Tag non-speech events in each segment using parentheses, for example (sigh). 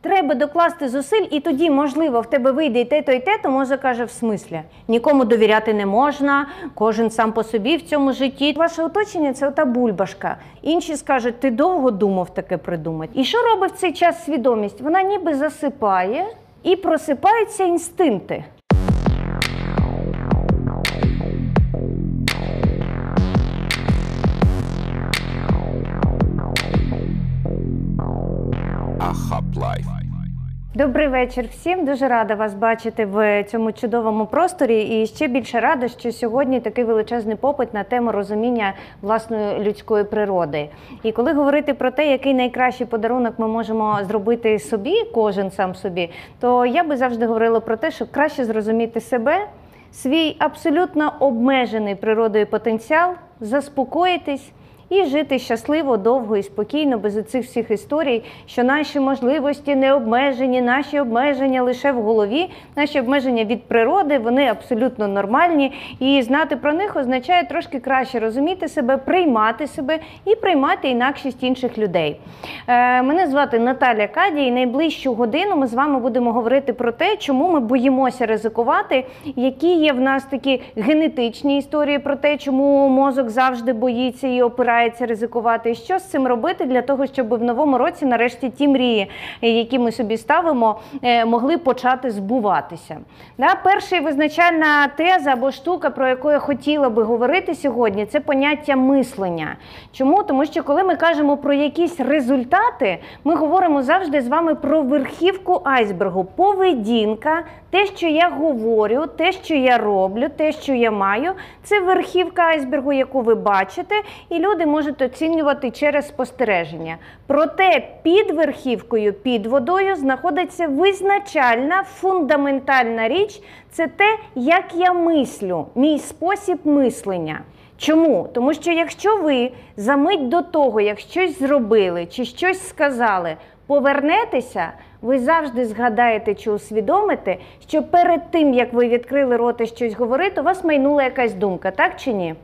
Треба докласти зусиль, і тоді, можливо, в тебе вийде і те, то і те, то може каже, в смислі. Нікому довіряти не можна, кожен сам по собі в цьому житті. Ваше оточення це ота бульбашка. Інші скажуть, ти довго думав таке придумати. І що робить в цей час свідомість? Вона ніби засипає і просипаються інстинкти. Добрий вечір всім. Дуже рада вас бачити в цьому чудовому просторі. І ще більше рада, що сьогодні такий величезний попит на тему розуміння власної людської природи. І коли говорити про те, який найкращий подарунок ми можемо зробити собі, кожен сам собі, то я би завжди говорила про те, що краще зрозуміти себе, свій абсолютно обмежений природою потенціал, заспокоїтись. І жити щасливо, довго і спокійно, без оцих всіх історій, що наші можливості не обмежені, наші обмеження лише в голові, наші обмеження від природи, вони абсолютно нормальні. І знати про них означає трошки краще розуміти себе, приймати себе і приймати інакшість інших людей. Е, мене звати Наталя Кадій. і найближчу годину ми з вами будемо говорити про те, чому ми боїмося ризикувати, які є в нас такі генетичні історії про те, чому мозок завжди боїться і опирається ризикувати. І що з цим робити для того, щоб в новому році, нарешті, ті мрії, які ми собі ставимо, е, могли почати збуватися. Да? Перша визначальна теза або штука, про яку я хотіла би говорити сьогодні, це поняття мислення. Чому? Тому що коли ми кажемо про якісь результати, ми говоримо завжди з вами про верхівку айсбергу, поведінка, те, що я говорю, те, що я роблю, те, що я маю, це верхівка айсбергу, яку ви бачите, і люди можуть оцінювати через спостереження. Проте під верхівкою, під водою знаходиться визначальна фундаментальна річ це те, як я мислю, мій спосіб мислення. Чому? Тому що якщо ви за мить до того, як щось зробили чи щось сказали, повернетеся, ви завжди згадаєте чи усвідомите, що перед тим, як ви відкрили рот і щось говорити, у вас майнула якась думка, так чи ні?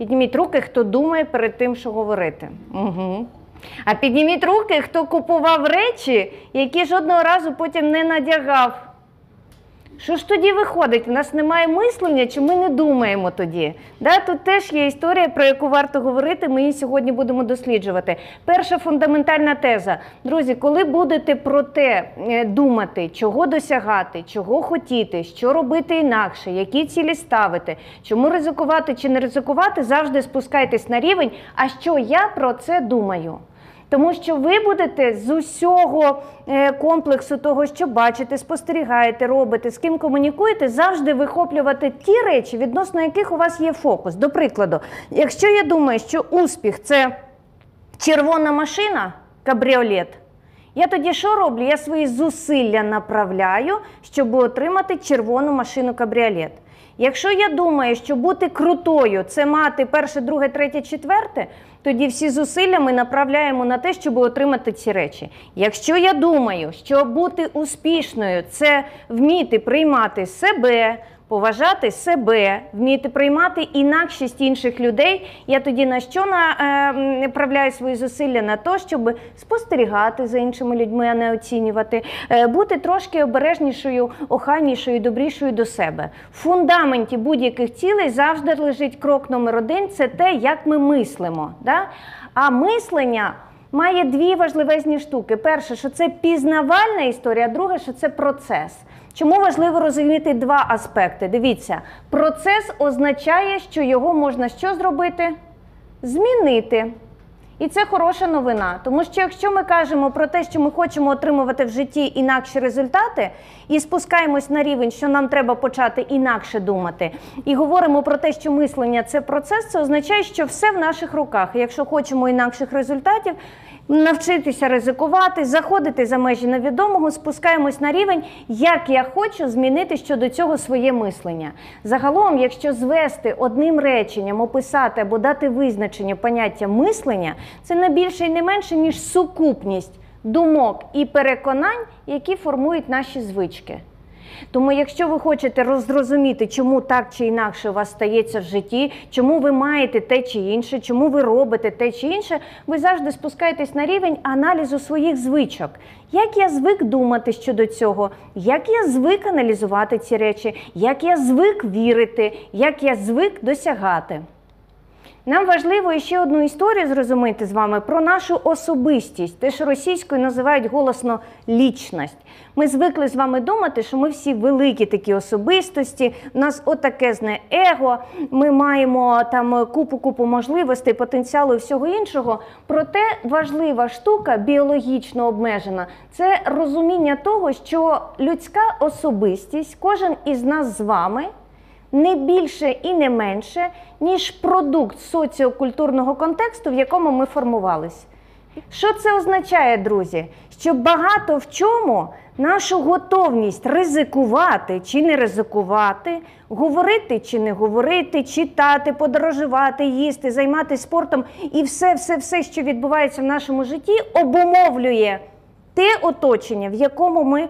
Підніміть руки, хто думає перед тим, що говорити. Угу. А підніміть руки, хто купував речі, які жодного разу потім не надягав. Що ж тоді виходить? У нас немає мислення, чи ми не думаємо тоді? Да, Тут теж є історія, про яку варто говорити, ми її сьогодні будемо досліджувати. Перша фундаментальна теза. Друзі, коли будете про те е, думати, чого досягати, чого хотіти, що робити інакше, які цілі ставити, чому ризикувати чи не ризикувати, завжди спускайтесь на рівень, а що я про це думаю. Тому що ви будете з усього е, комплексу того, що бачите, спостерігаєте, робите, з ким комунікуєте, завжди вихоплювати ті речі, відносно яких у вас є фокус. До прикладу, якщо я думаю, що успіх це червона машина, кабріолет, я тоді що роблю? Я свої зусилля направляю, щоб отримати червону машину кабріолет. Якщо я думаю, що бути крутою це мати перше, друге, третє, четверте, тоді всі зусилля ми направляємо на те, щоб отримати ці речі. Якщо я думаю, що бути успішною це вміти приймати себе, поважати себе, вміти приймати інакшість інших людей. Я тоді на що направляю свої зусилля на те, щоб спостерігати за іншими людьми, а не оцінювати, е, бути трошки обережнішою, охайнішою, добрішою до себе. В фундаменті будь-яких цілей завжди лежить крок номер один це те, як ми мислимо. Да? А мислення. Має дві важливезні штуки. Перше, що це пізнавальна історія, а друге, що це процес. Чому важливо розуміти два аспекти? Дивіться, процес означає, що його можна що зробити? Змінити. І це хороша новина, тому що якщо ми кажемо про те, що ми хочемо отримувати в житті інакші результати, і спускаємось на рівень, що нам треба почати інакше думати, і говоримо про те, що мислення це процес, це означає, що все в наших руках. Якщо хочемо інакших результатів, навчитися ризикувати, заходити за межі невідомого, спускаємось на рівень, як я хочу змінити щодо цього своє мислення. Загалом, якщо звести одним реченням, описати або дати визначення поняття мислення, це не більше і не менше, ніж сукупність думок і переконань, які формують наші звички. Тому, якщо ви хочете розрозуміти, чому так чи інакше у вас стається в житті, чому ви маєте те чи інше, чому ви робите те чи інше, ви завжди спускаєтесь на рівень аналізу своїх звичок. Як я звик думати щодо цього, як я звик аналізувати ці речі, як я звик вірити, як я звик досягати. Нам важливо ще одну історію зрозуміти з вами про нашу особистість, те, що російською називають голосно лічність. Ми звикли з вами думати, що ми всі великі такі особистості, у нас отаке зне его, ми маємо там купу-купу можливостей, потенціалу і всього іншого. Проте важлива штука, біологічно обмежена, це розуміння того, що людська особистість, кожен із нас з вами не більше і не менше, ніж продукт соціокультурного контексту, в якому ми формувались. Що це означає, друзі? Що багато в чому нашу готовність ризикувати чи не ризикувати, говорити чи не говорити, читати, подорожувати, їсти, займатися спортом і все, все, все, що відбувається в нашому житті, обумовлює те оточення, в якому ми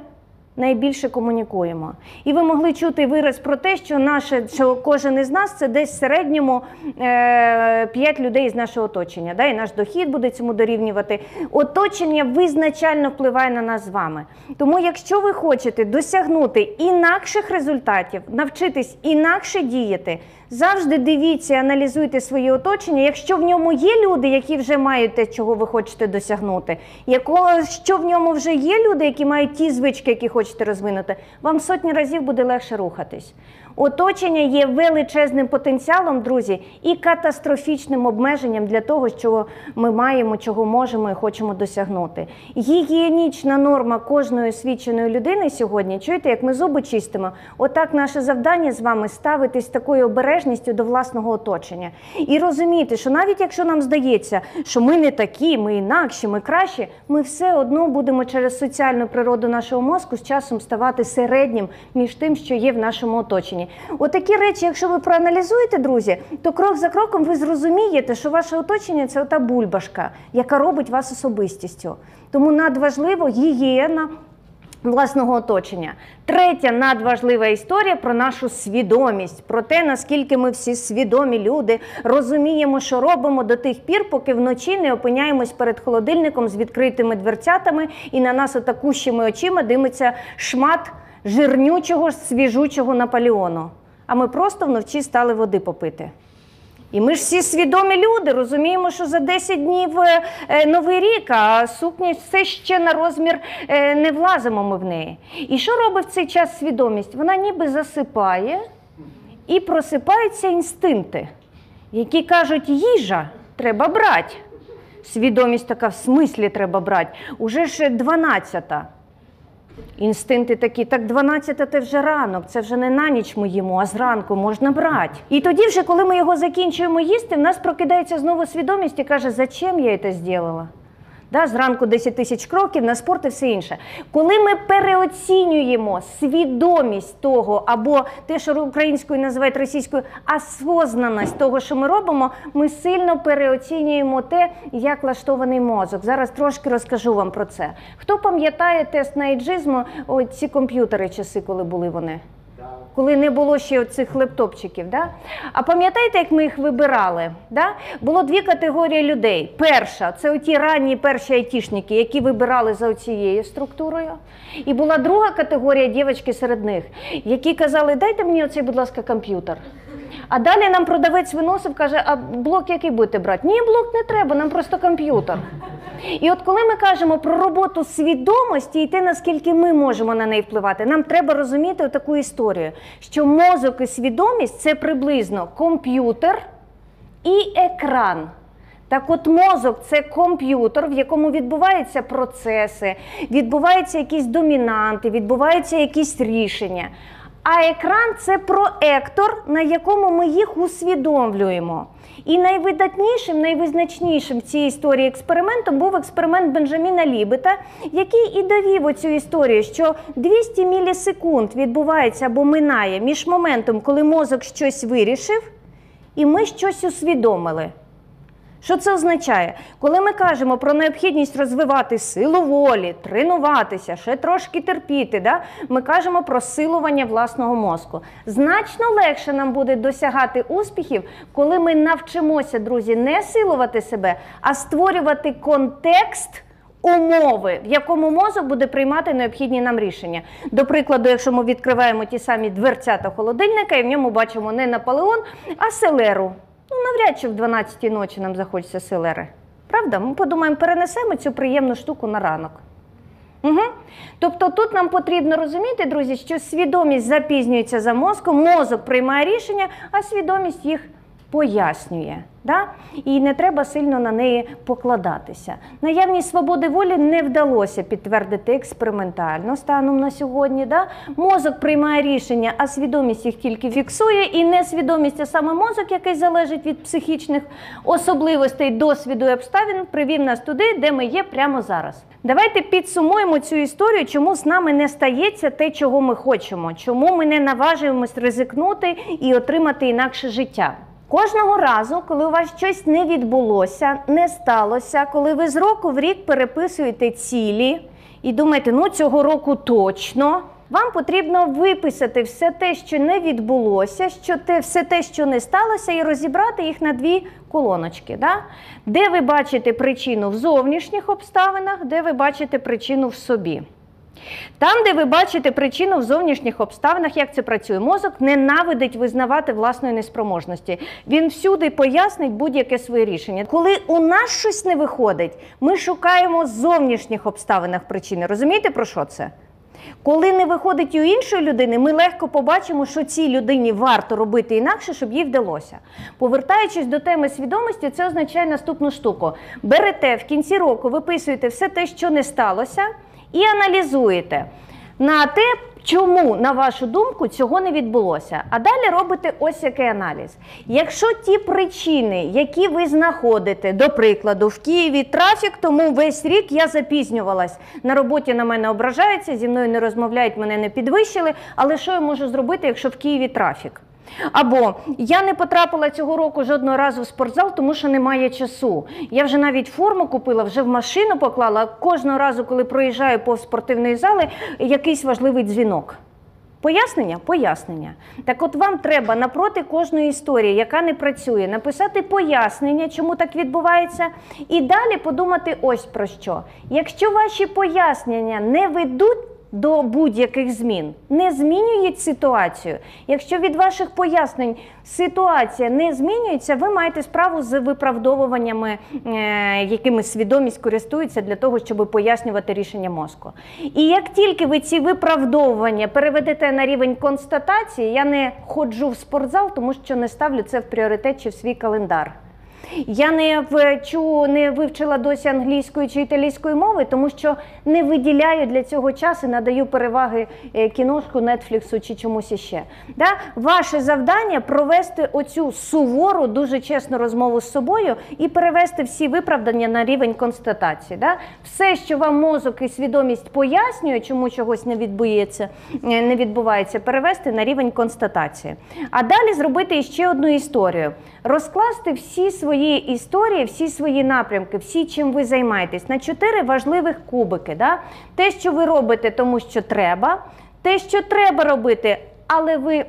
найбільше комунікуємо. І ви могли чути вираз про те, що наше, що кожен із нас це десь в середньому е, 5 людей з нашого оточення. Да? І наш дохід буде цьому дорівнювати. Оточення визначально впливає на нас з вами. Тому, якщо ви хочете досягнути інакших результатів, навчитись інакше діяти. Завжди дивіться, аналізуйте своє оточення. Якщо в ньому є люди, які вже мають те, чого ви хочете досягнути, якщо в ньому вже є люди, які мають ті звички, які хочете розвинути, вам сотні разів буде легше рухатись. Оточення є величезним потенціалом, друзі, і катастрофічним обмеженням для того, що ми маємо, чого можемо і хочемо досягнути. Гігієнічна норма кожної освіченої людини сьогодні, чуєте, як ми зуби чистимо, отак наше завдання з вами ставитись такою обережністю до власного оточення. І розуміти, що навіть якщо нам здається, що ми не такі, ми інакші, ми кращі, ми все одно будемо через соціальну природу нашого мозку з часом ставати середнім між тим, що є в нашому оточенні. Отакі речі, якщо ви проаналізуєте, друзі, то крок за кроком ви зрозумієте, що ваше оточення це ота бульбашка, яка робить вас особистістю. Тому надважливо гігієна. Власного оточення. Третя надважлива історія про нашу свідомість, про те, наскільки ми всі свідомі люди розуміємо, що робимо до тих пір, поки вночі не опиняємось перед холодильником з відкритими дверцятами, і на нас отакущими очима димиться шмат жирнючого, свіжучого Наполеону. А ми просто вночі стали води попити. І ми ж всі свідомі люди, розуміємо, що за 10 днів е, новий рік, а сукня все ще на розмір е, не влазимо ми в неї. І що робить в цей час свідомість? Вона ніби засипає і просипаються інстинкти, які кажуть, їжа треба брати. Свідомість така в смислі треба брати. Уже ж 12-та. Інстинкти такі, так 12 це вже ранок, це вже не на ніч ми їмо, а зранку можна брати. І тоді, вже, коли ми його закінчуємо їсти, в нас прокидається знову свідомість і каже, зачем я це зробила? Да, Зранку 10 тисяч кроків на спорт і все інше. Коли ми переоцінюємо свідомість того, або те, що українською називають російською осознаність того, що ми робимо, ми сильно переоцінюємо те, як влаштований мозок. Зараз трошки розкажу вам про це. Хто пам'ятає тест на іджизму, ці комп'ютери часи, коли були вони? Коли не було ще цих лептопчиків. Да? А пам'ятаєте, як ми їх вибирали? Да? Було дві категорії людей. Перша це ті ранні перші айтішники, які вибирали за цією структурою. І була друга категорія дівчатки серед них, які казали, дайте мені оцей, будь ласка, комп'ютер. А далі нам продавець виносив, каже, а блок який будете брати? Ні, блок не треба, нам просто комп'ютер. І от коли ми кажемо про роботу свідомості і те, наскільки ми можемо на неї впливати, нам треба розуміти таку історію, що мозок і свідомість це приблизно комп'ютер і екран. Так от мозок це комп'ютер, в якому відбуваються процеси, відбуваються якісь домінанти, відбуваються якісь рішення. А екран це проектор, на якому ми їх усвідомлюємо. І найвидатнішим, найвизначнішим в цій історії експериментом був експеримент Бенджаміна Лібета, який і довів оцю історію, що 200 мілісекунд відбувається або минає між моментом, коли мозок щось вирішив, і ми щось усвідомили. Що це означає? Коли ми кажемо про необхідність розвивати силу волі, тренуватися, ще трошки терпіти, да? ми кажемо про силування власного мозку. Значно легше нам буде досягати успіхів, коли ми навчимося, друзі, не силувати себе, а створювати контекст. Умови, в якому мозок буде приймати необхідні нам рішення. До прикладу, якщо ми відкриваємо ті самі дверцята холодильника і в ньому бачимо не Наполеон, а селеру. Ну, навряд чи в 12-й ночі нам захочеться селери. Правда? Ми подумаємо, перенесемо цю приємну штуку на ранок. Угу. Тобто тут нам потрібно розуміти, друзі, що свідомість запізнюється за мозком, мозок приймає рішення, а свідомість їх пояснює. Да? І не треба сильно на неї покладатися. Наявність свободи волі не вдалося підтвердити експериментально станом на сьогодні. Да? Мозок приймає рішення, а свідомість їх тільки фіксує, і несвідомість, а саме мозок, який залежить від психічних особливостей, досвіду і обставин, привів нас туди, де ми є прямо зараз. Давайте підсумуємо цю історію, чому з нами не стається те, чого ми хочемо, чому ми не наважуємось ризикнути і отримати інакше життя. Кожного разу, коли у вас щось не відбулося, не сталося, коли ви з року в рік переписуєте цілі і думаєте, ну цього року точно. Вам потрібно виписати все те, що не відбулося, що те, все те, що не сталося, і розібрати їх на дві колоночки. Да? Де ви бачите причину в зовнішніх обставинах, де ви бачите причину в собі. Там, де ви бачите причину в зовнішніх обставинах, як це працює, мозок ненавидить визнавати власної неспроможності. Він всюди пояснить будь-яке своє рішення. Коли у нас щось не виходить, ми шукаємо в зовнішніх обставинах причини. Розумієте про що це? Коли не виходить у іншої людини, ми легко побачимо, що цій людині варто робити інакше, щоб їй вдалося. Повертаючись до теми свідомості, це означає наступну штуку: берете в кінці року, виписуєте все те, що не сталося, і аналізуєте на те, чому, на вашу думку, цього не відбулося. А далі робите ось який аналіз. Якщо ті причини, які ви знаходите, до прикладу, в Києві трафік, тому весь рік я запізнювалась. На роботі на мене ображаються, зі мною не розмовляють, мене не підвищили. Але що я можу зробити, якщо в Києві трафік? Або я не потрапила цього року жодного разу в спортзал, тому що немає часу. Я вже навіть форму купила, вже в машину поклала. Кожного разу, коли проїжджаю повз спортивної зали, якийсь важливий дзвінок. Пояснення? Пояснення. Так от вам треба напроти кожної історії, яка не працює, написати пояснення, чому так відбувається, і далі подумати ось про що. Якщо ваші пояснення не ведуть до будь-яких змін, не змінюють ситуацію. Якщо від ваших пояснень ситуація не змінюється, ви маєте справу з виправдовуваннями, е, якими свідомість користується для того, щоб пояснювати рішення мозку. І як тільки ви ці виправдовування переведете на рівень констатації, я не ходжу в спортзал, тому що не ставлю це в пріоритет чи в свій календар. Я не вчу, не вивчила досі англійської чи італійської мови, тому що не виділяю для цього часу, надаю переваги е, кіношку, нетфліксу чи чомусь іще. Да? Ваше завдання провести оцю сувору, дуже чесну розмову з собою і перевести всі виправдання на рівень констатації. Да? Все, що вам мозок і свідомість пояснює, чому чогось не відбувається, е, не відбувається, перевести на рівень констатації. А далі зробити ще одну історію: розкласти всі свої свої історії, всі свої напрямки, всі, чим ви займаєтесь, на чотири важливих кубики. Да? Те, що ви робите, тому що треба, те, що треба робити, але ви.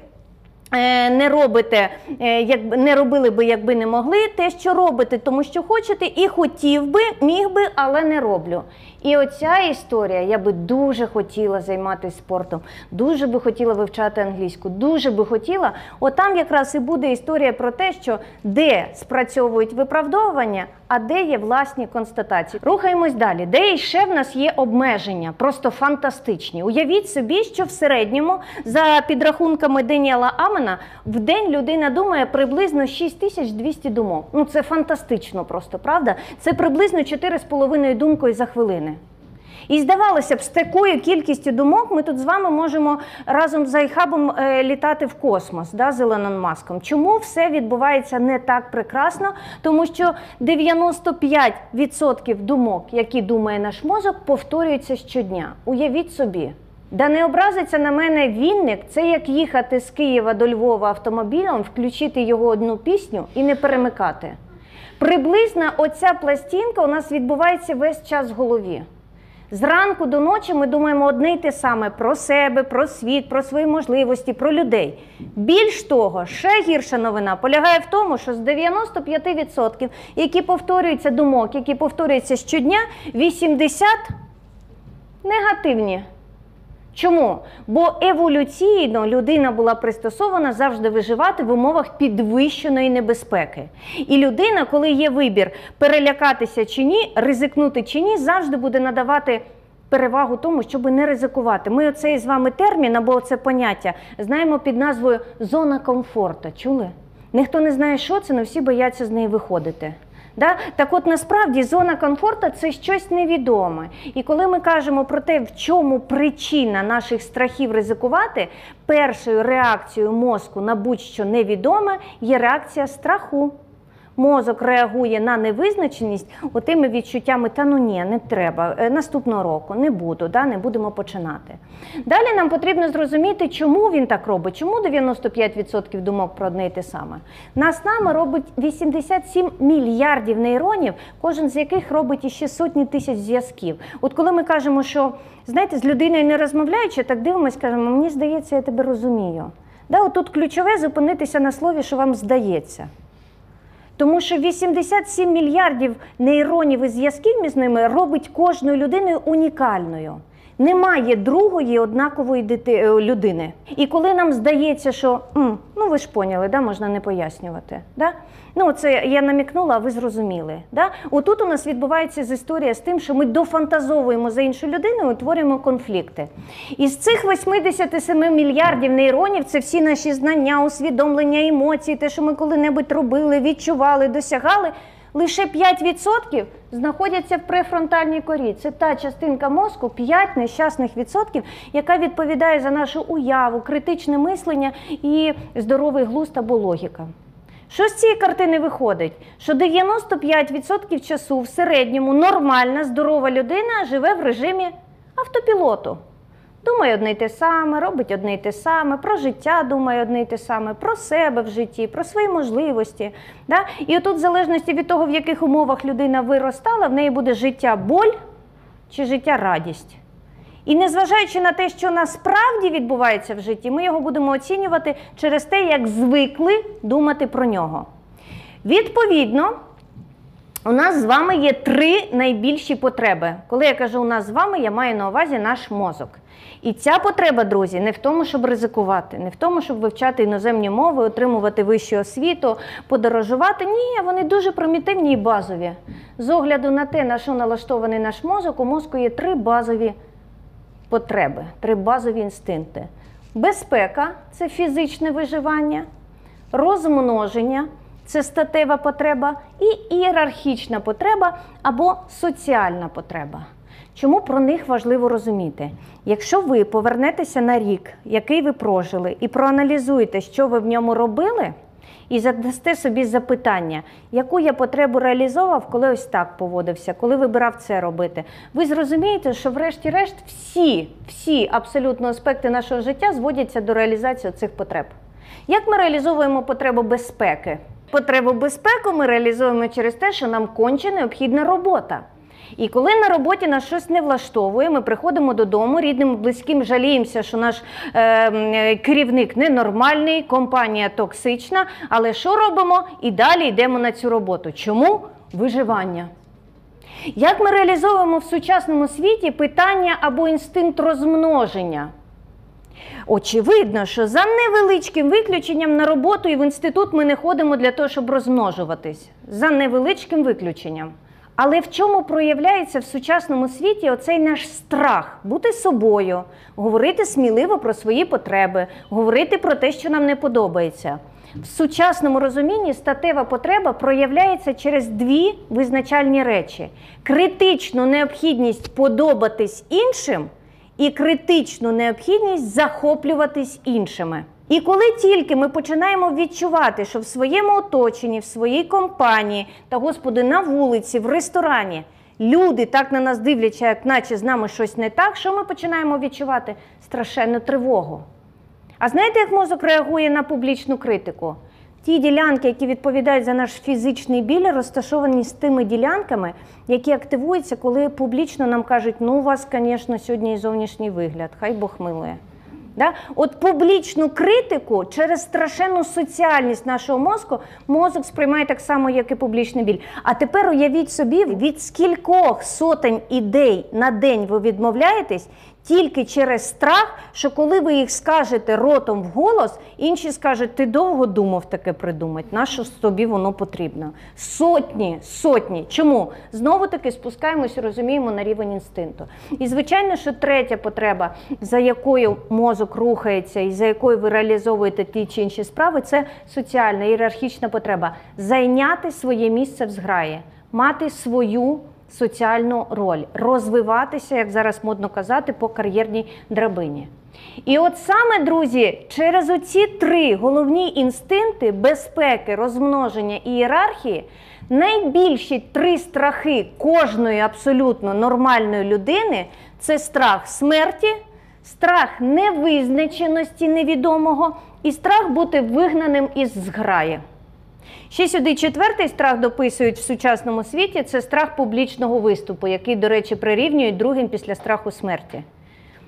Е, не робите, е, як не робили би, якби не могли, те, що робите, тому що хочете, і хотів би, міг би, але не роблю. І оця історія, я би дуже хотіла займатися спортом, дуже би хотіла вивчати англійську, дуже би хотіла. Отам якраз і буде історія про те, що де спрацьовують виправдовування, а де є власні констатації. Рухаємось далі. Де ще в нас є обмеження, просто фантастичні. Уявіть собі, що в середньому, за підрахунками Деніела Амена, в день людина думає приблизно 6200 думок. Ну це фантастично, просто правда. Це приблизно 4,5 думкою за хвилини. І здавалося б, з такою кількістю думок ми тут з вами можемо разом з Айхабом е, літати в космос да, з Еленом Маском. Чому все відбувається не так прекрасно? Тому що 95% думок, які думає наш мозок, повторюються щодня. Уявіть собі. Да не образиться на мене Вінник, це як їхати з Києва до Львова автомобілем, включити його одну пісню і не перемикати. Приблизно оця пластинка у нас відбувається весь час в голові. Зранку до ночі ми думаємо одне й те саме про себе, про світ, про свої можливості, про людей. Більш того, ще гірша новина полягає в тому, що з 95%, які повторюються думок, які повторюються щодня, 80 негативні. Чому? Бо еволюційно людина була пристосована завжди виживати в умовах підвищеної небезпеки. І людина, коли є вибір перелякатися чи ні, ризикнути чи ні, завжди буде надавати перевагу тому, щоб не ризикувати. Ми оцей з вами термін або це поняття знаємо під назвою зона комфорту. Чули? Ніхто не знає, що це, але всі бояться з неї виходити. Да? Так от насправді зона комфорту це щось невідоме. І коли ми кажемо про те, в чому причина наших страхів ризикувати, першою реакцією мозку на будь-що невідоме є реакція страху. Мозок реагує на невизначеність отими відчуттями, та ну ні, не треба, е, наступного року не буду, да, не будемо починати. Далі нам потрібно зрозуміти, чому він так робить, чому 95% думок про одне і те саме. Нас нами робить 87 мільярдів нейронів, кожен з яких робить іще сотні тисяч зв'язків. От коли ми кажемо, що знаєте, з людиною не розмовляючи, так дивимося, кажемо, мені здається, я тебе розумію. Да, тут ключове зупинитися на слові, що вам здається. Тому що 87 мільярдів нейронів і зв'язків між ними робить кожною людиною унікальною. Немає другої однакової дити... е, людини. І коли нам здається, що «М, ну ви ж поняли, да, можна не пояснювати. Да? Ну, це я намікнула, а ви зрозуміли. Да? Отут у нас відбувається з історія з тим, що ми дофантазовуємо за іншу людину і утворюємо конфлікти. Із цих 87 мільярдів нейронів це всі наші знання, усвідомлення, емоції, те, що ми коли-небудь робили, відчували, досягали. Лише 5% знаходяться в префронтальній корі. Це та частинка мозку, 5 нещасних відсотків, яка відповідає за нашу уяву, критичне мислення і здоровий глузд або логіка. Що з цієї картини виходить? Що 95% часу в середньому нормальна, здорова людина живе в режимі автопілоту. Думає одне й те саме, робить одне й те саме, про життя думає одне й те саме, про себе в житті, про свої можливості. Да? І отут, в залежності від того, в яких умовах людина виростала, в неї буде життя боль чи життя радість. І незважаючи на те, що насправді відбувається в житті, ми його будемо оцінювати через те, як звикли думати про нього. Відповідно, у нас з вами є три найбільші потреби. Коли я кажу у нас з вами, я маю на увазі наш мозок. І ця потреба, друзі, не в тому, щоб ризикувати, не в тому, щоб вивчати іноземні мови, отримувати вищу освіту, подорожувати. Ні, вони дуже примітивні і базові. З огляду на те, на що налаштований наш мозок, у мозку є три базові потреби, три базові інстинкти. Безпека це фізичне виживання, розмноження це статева потреба, і ієрархічна потреба або соціальна потреба. Чому про них важливо розуміти? Якщо ви повернетеся на рік, який ви прожили, і проаналізуєте, що ви в ньому робили, і задасте собі запитання, яку я потребу реалізовував, коли ось так поводився, коли вибирав це робити, ви зрозумієте, що врешті-решт всі, всі абсолютно аспекти нашого життя зводяться до реалізації цих потреб. Як ми реалізовуємо потребу безпеки? Потребу безпеки ми реалізуємо через те, що нам конче необхідна робота. І коли на роботі нас щось не влаштовує, ми приходимо додому, рідним, близьким жаліємося, що наш е, керівник ненормальний, компанія токсична. Але що робимо? І далі йдемо на цю роботу. Чому? Виживання. Як ми реалізовуємо в сучасному світі питання або інстинкт розмноження? Очевидно, що за невеличким виключенням на роботу і в інститут ми не ходимо для того, щоб розмножуватись. За невеличким виключенням. Але в чому проявляється в сучасному світі оцей наш страх бути собою, говорити сміливо про свої потреби, говорити про те, що нам не подобається. В сучасному розумінні статева потреба проявляється через дві визначальні речі: критичну необхідність подобатись іншим і критичну необхідність захоплюватись іншими. І коли тільки ми починаємо відчувати, що в своєму оточенні, в своїй компанії та господи на вулиці, в ресторані люди так на нас дивляться, як наче з нами щось не так, що ми починаємо відчувати страшенну тривогу. А знаєте, як мозок реагує на публічну критику? Ті ділянки, які відповідають за наш фізичний біль, розташовані з тими ділянками, які активуються, коли публічно нам кажуть, ну у вас, звісно, сьогодні і зовнішній вигляд, хай Бог милує. Да? От публічну критику через страшенну соціальність нашого мозку мозок сприймає так само, як і публічний біль. А тепер уявіть собі, від скількох сотень ідей на день ви відмовляєтесь тільки через страх, що коли ви їх скажете ротом вголос, інші скажуть, ти довго думав таке придумати, нащо тобі воно потрібно. Сотні, сотні. Чому? Знову таки спускаємось розуміємо на рівень інстинкту. І звичайно, що третя потреба, за якою мозок рухається і за якою ви реалізовуєте ті чи інші справи, це соціальна ієрархічна потреба зайняти своє місце в зграї, мати свою соціальну роль, розвиватися, як зараз модно казати, по кар'єрній драбині. І от саме, друзі, через оці три головні інстинкти безпеки, розмноження і ієрархії, найбільші три страхи кожної абсолютно нормальної людини це страх смерті, страх невизначеності невідомого і страх бути вигнаним із зграї. Ще сюди четвертий страх дописують в сучасному світі це страх публічного виступу, який, до речі, прирівнюють другим після страху смерті.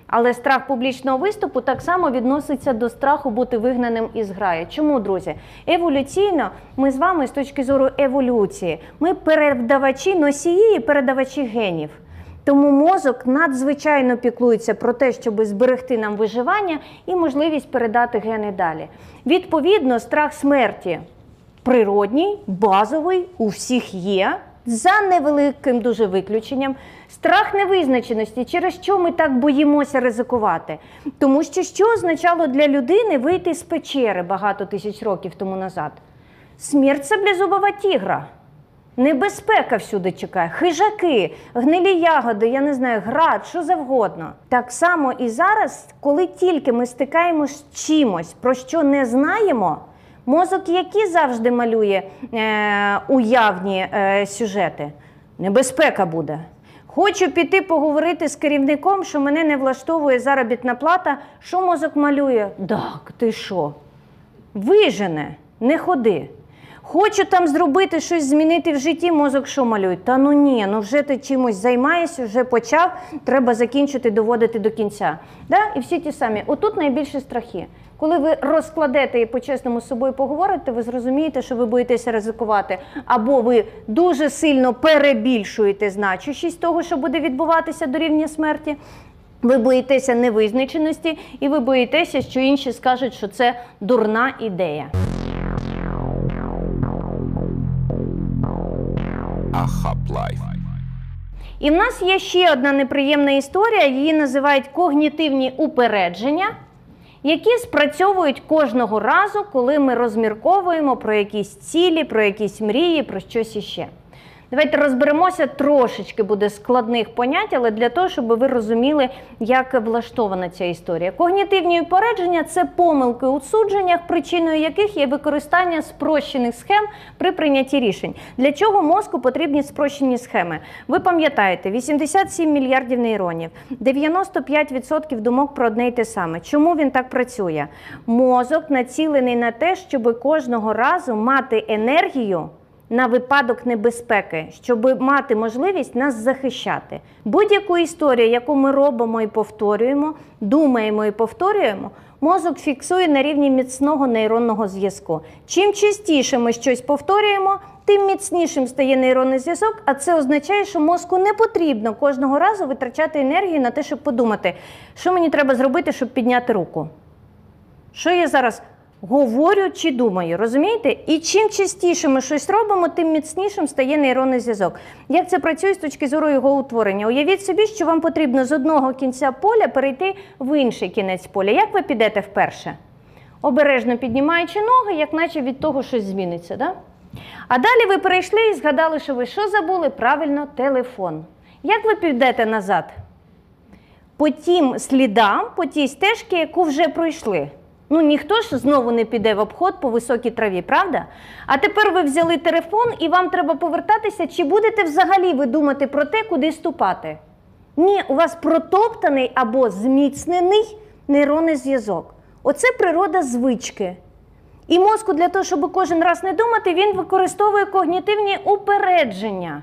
Але страх публічного виступу так само відноситься до страху бути вигнаним із граї. Чому, друзі? Еволюційно ми з вами з точки зору еволюції, ми передавачі носії і передавачі генів. Тому мозок надзвичайно піклується про те, щоб зберегти нам виживання і можливість передати гени далі. Відповідно, страх смерті природній, базовий, у всіх є. За невеликим дуже виключенням, страх невизначеності, через що ми так боїмося ризикувати. Тому що що означало для людини вийти з печери багато тисяч років тому назад? Смерть це блязубова тігра. Небезпека всюди чекає, хижаки, гнилі ягоди, я не знаю, град, що завгодно. Так само і зараз, коли тільки ми стикаємося з чимось, про що не знаємо. Мозок, який завжди малює е, уявні е, сюжети, небезпека буде. Хочу піти поговорити з керівником, що мене не влаштовує заробітна плата. Що мозок малює? Так, ти що? Вижене, не ходи. Хочу там зробити щось змінити в житті, мозок що малює? Та ну ні, ну вже ти чимось займаєшся, вже почав, треба закінчити, доводити до кінця. Да? І всі ті самі. Отут найбільші страхи. Коли ви розкладете і по-чесному з собою поговорите, ви зрозумієте, що ви боїтеся ризикувати, або ви дуже сильно перебільшуєте значущість того, що буде відбуватися до рівня смерті. Ви боїтеся невизначеності, і ви боїтеся, що інші скажуть, що це дурна ідея. І в нас є ще одна неприємна історія, її називають когнітивні упередження, які спрацьовують кожного разу, коли ми розмірковуємо про якісь цілі, про якісь мрії, про щось іще. Давайте розберемося трошечки буде складних понять, але для того, щоб ви розуміли, як влаштована ця історія. Когнітивні упередження це помилки у судженнях, причиною яких є використання спрощених схем при прийнятті рішень. Для чого мозку потрібні спрощені схеми? Ви пам'ятаєте, 87 мільярдів нейронів, 95% думок про одне й те саме. Чому він так працює? Мозок націлений на те, щоб кожного разу мати енергію на випадок небезпеки, щоб мати можливість нас захищати. Будь-яку історію, яку ми робимо і повторюємо, думаємо і повторюємо, мозок фіксує на рівні міцного нейронного зв'язку. Чим частіше ми щось повторюємо, тим міцнішим стає нейронний зв'язок, а це означає, що мозку не потрібно кожного разу витрачати енергію на те, щоб подумати, що мені треба зробити, щоб підняти руку. Що я зараз говорю чи думаю, розумієте? І чим частіше ми щось робимо, тим міцнішим стає нейронний зв'язок. Як це працює з точки зору його утворення? Уявіть собі, що вам потрібно з одного кінця поля перейти в інший кінець поля. Як ви підете вперше? Обережно піднімаючи ноги, як наче від того щось зміниться. Да? А далі ви перейшли і згадали, що ви що забули? Правильно, телефон. Як ви підете назад? По тим слідам, по тій стежці, яку вже пройшли. Ну ніхто ж знову не піде в обход по високій траві, правда? А тепер ви взяли телефон і вам треба повертатися, чи будете взагалі ви думати про те, куди ступати? Ні, у вас протоптаний або зміцнений нейронний зв'язок. Оце природа звички. І мозку для того, щоб кожен раз не думати, він використовує когнітивні упередження.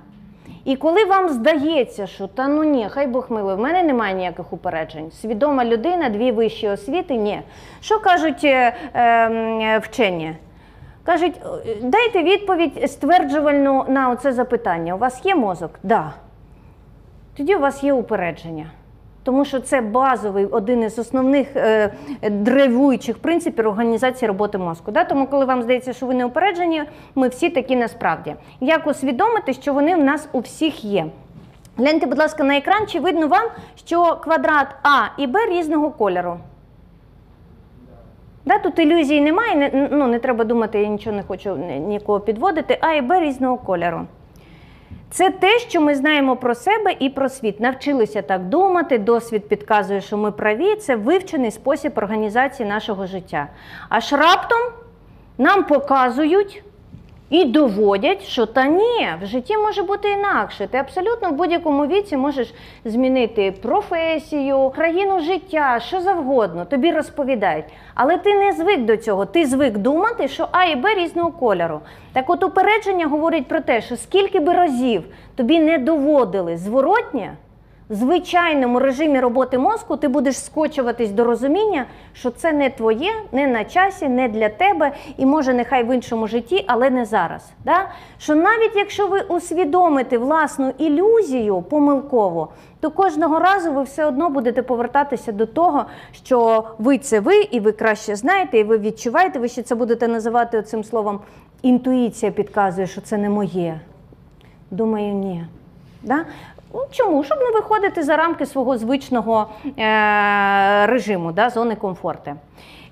І коли вам здається, що та ну ні, хай Бог милий, в мене немає ніяких упереджень. Свідома людина, дві вищі освіти, ні. Що кажуть е, е, вчені? Кажуть, «Е, дайте відповідь стверджувальну на оце запитання. У вас є мозок? Да. Тоді у вас є упередження. Тому що це базовий один із основних е, драйвуючих принципів організації роботи мозку. Да? Тому, коли вам здається, що ви не упереджені, ми всі такі насправді. Як усвідомити, що вони в нас у всіх є? Гляньте, будь ласка, на екран, чи видно вам, що квадрат А і Б різного кольору? Да, тут ілюзій немає, не, ну, не треба думати, я нічого не хочу нікого підводити. А і Б різного кольору. Це те, що ми знаємо про себе і про світ. Навчилися так думати, досвід підказує, що ми праві. Це вивчений спосіб організації нашого життя. Аж раптом нам показують і доводять, що та ні, в житті може бути інакше. Ти абсолютно в будь-якому віці можеш змінити професію, країну життя, що завгодно. Тобі розповідають. Але ти не звик до цього. Ти звик думати, що А і Б різного кольору. Так от упередження говорить про те, що скільки би разів тобі не доводили зворотнє, звичайному режимі роботи мозку ти будеш скочуватись до розуміння, що це не твоє, не на часі, не для тебе, і може нехай в іншому житті, але не зараз. Да? Що навіть якщо ви усвідомите власну ілюзію помилково, то кожного разу ви все одно будете повертатися до того, що ви це ви, і ви краще знаєте, і ви відчуваєте, ви ще це будете називати цим словом. Інтуїція підказує, що це не моє. Думаю, ні. Да? Ну, Чому? Щоб не виходити за рамки свого звичного е- режиму, да, зони комфорту.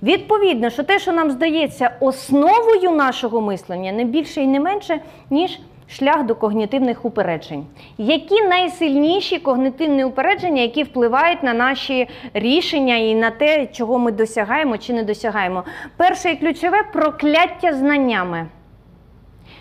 Відповідно, що те, що нам здається основою нашого мислення, не більше і не менше, ніж шлях до когнітивних упереджень. Які найсильніші когнітивні упередження, які впливають на наші рішення і на те, чого ми досягаємо чи не досягаємо? Перше і ключове прокляття знаннями.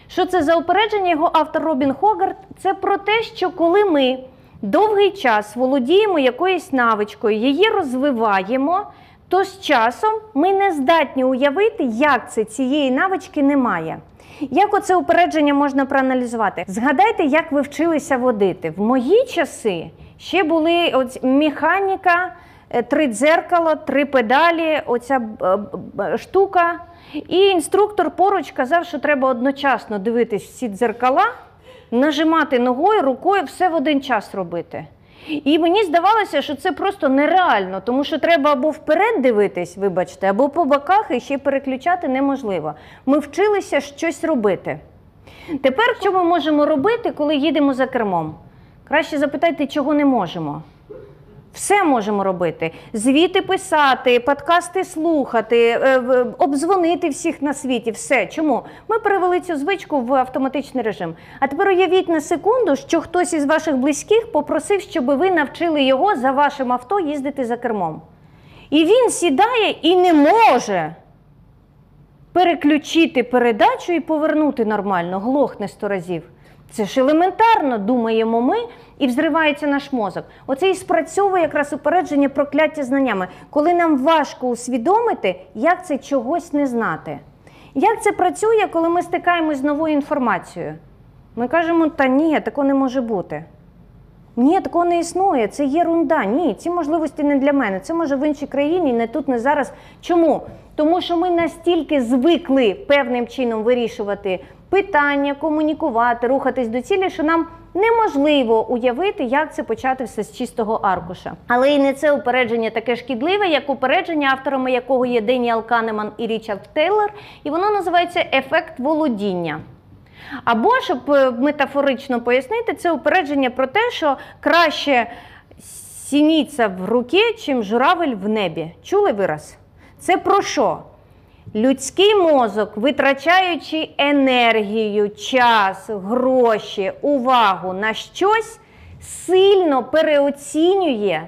Що це за упередження? Його автор Робін Хогарт. Це про те, що коли ми довгий час володіємо якоюсь навичкою, її розвиваємо, то з часом ми не здатні уявити, як це цієї навички немає. Як оце упередження можна проаналізувати? Згадайте, як ви вчилися водити. В мої часи ще були ось механіка, е, три дзеркала, три педалі, оця б- штука. І інструктор поруч казав, що треба одночасно дивитись всі дзеркала, нажимати ногою, рукою, все в один час робити. І мені здавалося, що це просто нереально, тому що треба або вперед дивитись, вибачте, або по боках і ще переключати неможливо. Ми вчилися щось робити. Тепер що ми можемо робити, коли їдемо за кермом? Краще запитайте, чого не можемо. Все можемо робити: звіти писати, подкасти слухати, е, обдзвонити всіх на світі. Все. Чому? Ми перевели цю звичку в автоматичний режим. А тепер уявіть на секунду, що хтось із ваших близьких попросив, щоб ви навчили його за вашим авто їздити за кермом. І він сідає і не може переключити передачу і повернути нормально, глохне сто разів. Це ж елементарно, думаємо ми, і взривається наш мозок. Оце і спрацьовує якраз упередження прокляття знаннями, коли нам важко усвідомити, як це чогось не знати. Як це працює, коли ми стикаємось з новою інформацією? Ми кажемо, та ні, такого не може бути. Ні, такого не існує, це єрунда. Ні, ці можливості не для мене. Це може в іншій країні, не тут, не зараз. Чому? Тому що ми настільки звикли певним чином вирішувати питання, комунікувати, рухатись до цілі, що нам неможливо уявити, як це почати все з чистого аркуша. Але і не це упередження таке шкідливе, як упередження, авторами якого є Деніал Канеман і Річард Тейлор, і воно називається ефект володіння. Або, щоб е, метафорично пояснити, це упередження про те, що краще сініця в руці, чим журавель в небі. Чули вираз? Це про що? Людський мозок, витрачаючи енергію, час, гроші, увагу на щось, сильно переоцінює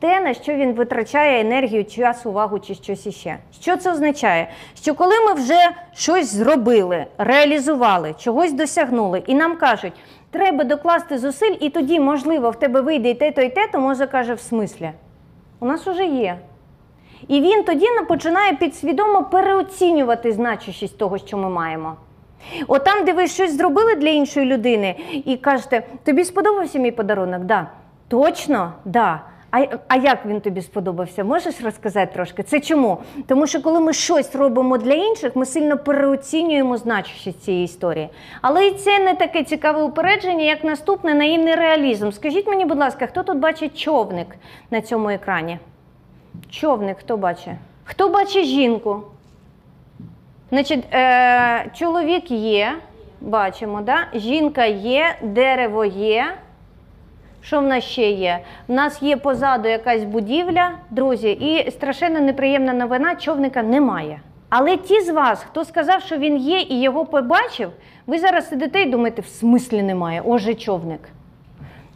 те, на що він витрачає енергію, час, увагу чи щось іще. Що це означає? Що коли ми вже щось зробили, реалізували, чогось досягнули, і нам кажуть, треба докласти зусиль, і тоді, можливо, в тебе вийде і те, то і те, то мозок каже, в смислі. У нас уже є. І він тоді на- починає підсвідомо переоцінювати значущість того, що ми маємо. От там, де ви щось зробили для іншої людини, і кажете, тобі сподобався мій подарунок? Да. Точно? Да. А, а як він тобі сподобався? Можеш розказати трошки? Це чому? Тому що коли ми щось робимо для інших, ми сильно переоцінюємо значущість цієї історії. Але і це не таке цікаве упередження, як наступне наївний реалізм. Скажіть мені, будь ласка, хто тут бачить човник на цьому екрані? Човник, хто бачить? Хто бачить жінку? Значить, е, чоловік є, бачимо, да? жінка є, дерево є. Що в нас ще є? В нас є позаду якась будівля, друзі, і страшенно неприємна новина, човника немає. Але ті з вас, хто сказав, що він є і його побачив, ви зараз сидите і думаєте, в смислі немає, оже човник.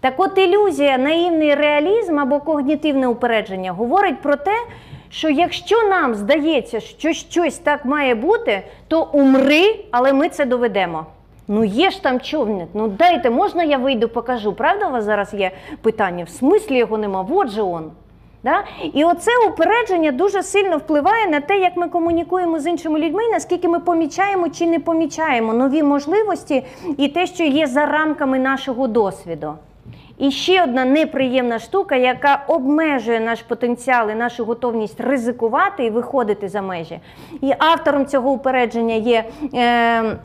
Так от ілюзія, наївний реалізм або когнітивне упередження говорить про те, що якщо нам здається, що щось так має бути, то умри, але ми це доведемо. Ну є ж там човник, ну дайте, можна я вийду, покажу. Правда, у вас зараз є питання? В смислі його нема, от же он. Да? І оце упередження дуже сильно впливає на те, як ми комунікуємо з іншими людьми, наскільки ми помічаємо чи не помічаємо нові можливості і те, що є за рамками нашого досвіду. І ще одна неприємна штука, яка обмежує наш потенціал і нашу готовність ризикувати і виходити за межі. І автором цього упередження є. Е,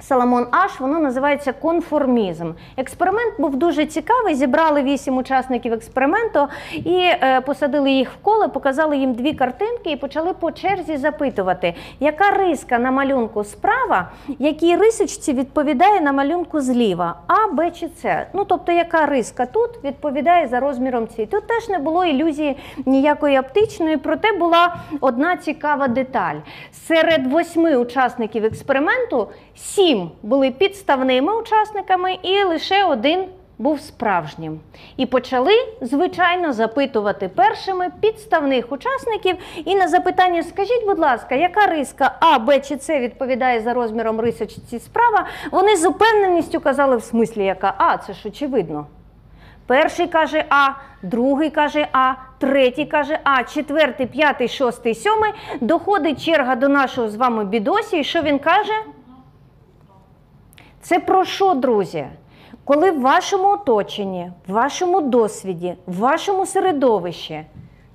Саламон Аш, воно називається конформізм. Експеримент був дуже цікавий. Зібрали вісім учасників експерименту і е, посадили їх в коло, показали їм дві картинки і почали по черзі запитувати, яка риска на малюнку справа, якій рисочці відповідає на малюнку зліва, А, Б чи С. Ну тобто, яка риска тут відповідає за розміром цієї. Тут теж не було ілюзії ніякої оптичної, проте була одна цікава деталь. Серед восьми учасників експерименту сім були підставними учасниками, і лише один був справжнім. І почали, звичайно, запитувати першими підставних учасників. І на запитання: скажіть, будь ласка, яка риска А, Б чи С відповідає за розміром рисочці справа? Вони з упевненістю казали, в смислі, яка А, це ж очевидно. Перший каже А, другий каже А, третій каже А, четвертий, п'ятий, шостий, сьомий. Доходить черга до нашого з вами бідосі. І що він каже? Це про що, друзі? Коли в вашому оточенні, в вашому досвіді, в вашому середовищі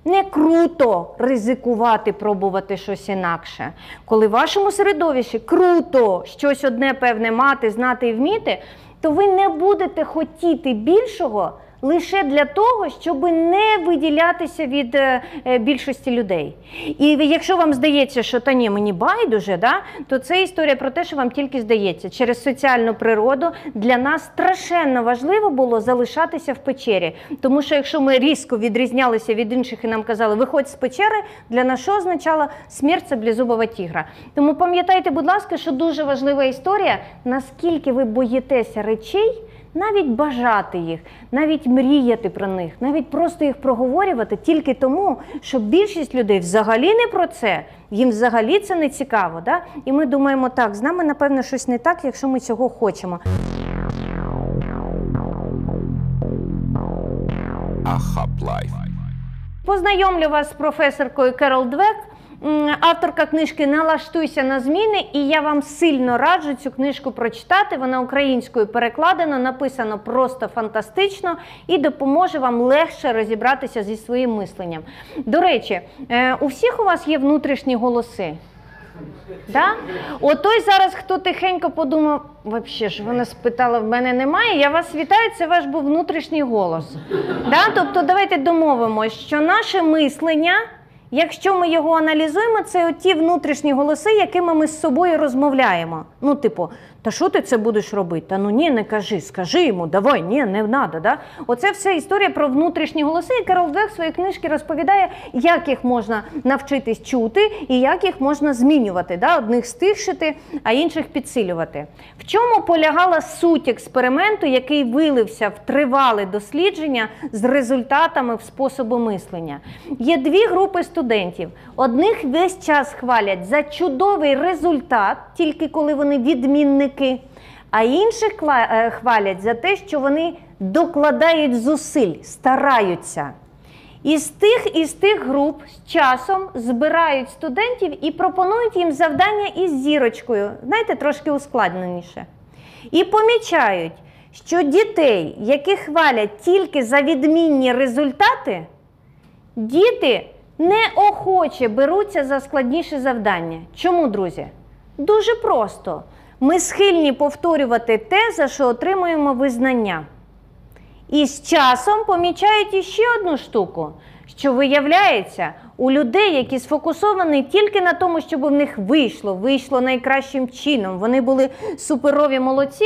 не круто ризикувати, пробувати щось інакше. Коли в вашому середовищі круто щось одне певне мати, знати і вміти, то ви не будете хотіти більшого лише для того, щоб не виділятися від е, е, більшості людей. І якщо вам здається, що та ні, мені байдуже, да, то це історія про те, що вам тільки здається. Через соціальну природу для нас страшенно важливо було залишатися в печері. Тому що якщо ми різко відрізнялися від інших і нам казали, виходь з печери, для нас що означало смерть саблезубого тігра. Тому пам'ятайте, будь ласка, що дуже важлива історія, наскільки ви боїтеся речей навіть бажати їх, навіть мріяти про них, навіть просто їх проговорювати тільки тому, що більшість людей взагалі не про це, їм взагалі це не цікаво. Да? І ми думаємо, так, з нами, напевно, щось не так, якщо ми цього хочемо. Life. Познайомлю вас з професоркою Керол Двек. Авторка книжки Налаштуйся на зміни, і я вам сильно раджу цю книжку прочитати. Вона українською перекладена, написано просто фантастично і допоможе вам легше розібратися зі своїм мисленням. До речі, е, у всіх у вас є внутрішні голоси. Да? Той зараз, хто тихенько подумав, взагалі ж вона спитала, в мене немає. Я вас вітаю, це ваш був внутрішній голос. Да? Тобто давайте домовимось, що наше мислення, якщо ми його аналізуємо, це ті внутрішні голоси, якими ми з собою розмовляємо. Ну, типу, та що ти це будеш робити? Та ну ні, не кажи, скажи йому, давай, ні, не треба. Да? Оце все історія про внутрішні голоси. І Карл Двек в своїй книжці розповідає, як їх можна навчитись чути і як їх можна змінювати. Да? Одних стишити, а інших підсилювати. В чому полягала суть експерименту, який вилився в тривале дослідження з результатами в способу мислення? Є дві групи студентів. Одних весь час хвалять за чудовий результат, тільки коли вони відмінники, а інших е, хвалять за те, що вони докладають зусиль, стараються. Із тих із тих груп з часом збирають студентів і пропонують їм завдання із зірочкою, знаєте, трошки ускладненіше. І помічають, що дітей, яких хвалять тільки за відмінні результати, діти неохоче беруться за складніші завдання. Чому, друзі? Дуже просто. Ми схильні повторювати те, за що отримуємо визнання. І з часом помічають іще одну штуку, що виявляється, у людей, які сфокусовані тільки на тому, щоб в них вийшло, вийшло найкращим чином, вони були суперові молодці,